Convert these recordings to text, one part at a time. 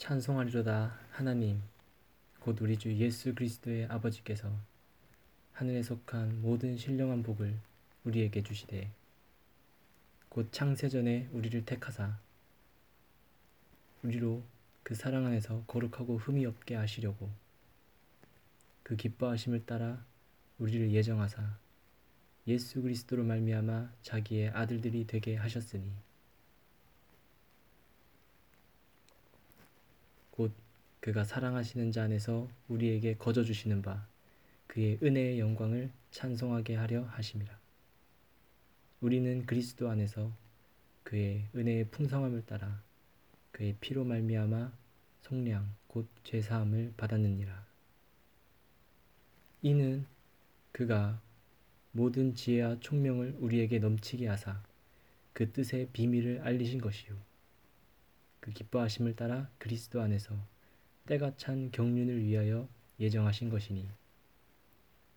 찬송하리로다 하나님. 곧 우리 주 예수 그리스도의 아버지께서 하늘에 속한 모든 신령한 복을 우리에게 주시되 곧 창세전에 우리를 택하사 우리로 그 사랑 안에서 거룩하고 흠이 없게 하시려고 그 기뻐하심을 따라 우리를 예정하사 예수 그리스도로 말미암아 자기의 아들들이 되게 하셨으니 곧 그가 사랑하시는 자 안에서 우리에게 거저 주시는 바 그의 은혜의 영광을 찬송하게 하려 하심이라. 우리는 그리스도 안에서 그의 은혜의 풍성함을 따라 그의 피로 말미암아 속량 곧 죄사함을 받았느니라. 이는 그가 모든 지혜와 총명을 우리에게 넘치게 하사 그 뜻의 비밀을 알리신 것이요 그 기뻐하심을 따라 그리스도 안에서 때가 찬 경륜을 위하여 예정하신 것이니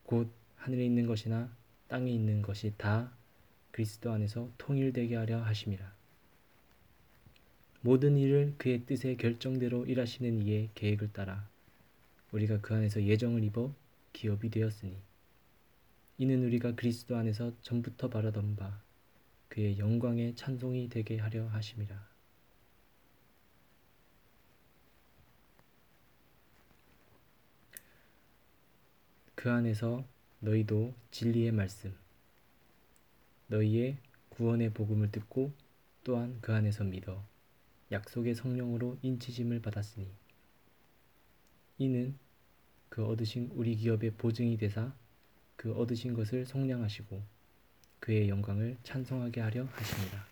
곧 하늘에 있는 것이나 땅에 있는 것이 다 그리스도 안에서 통일되게 하려 하심이라. 모든 일을 그의 뜻의 결정대로 일하시는 이의 계획을 따라 우리가 그 안에서 예정을 입어 기업이 되었으니 이는 우리가 그리스도 안에서 전부터 바라던 바 그의 영광의 찬송이 되게 하려 하심이라. 그 안에서 너희도 진리의 말씀, 너희의 구원의 복음을 듣고 또한 그 안에서 믿어 약속의 성령으로 인치심을 받았으니 이는 그 얻으신 우리 기업의 보증이 되사 그 얻으신 것을 속량하시고 그의 영광을 찬송하게 하려 하십니다.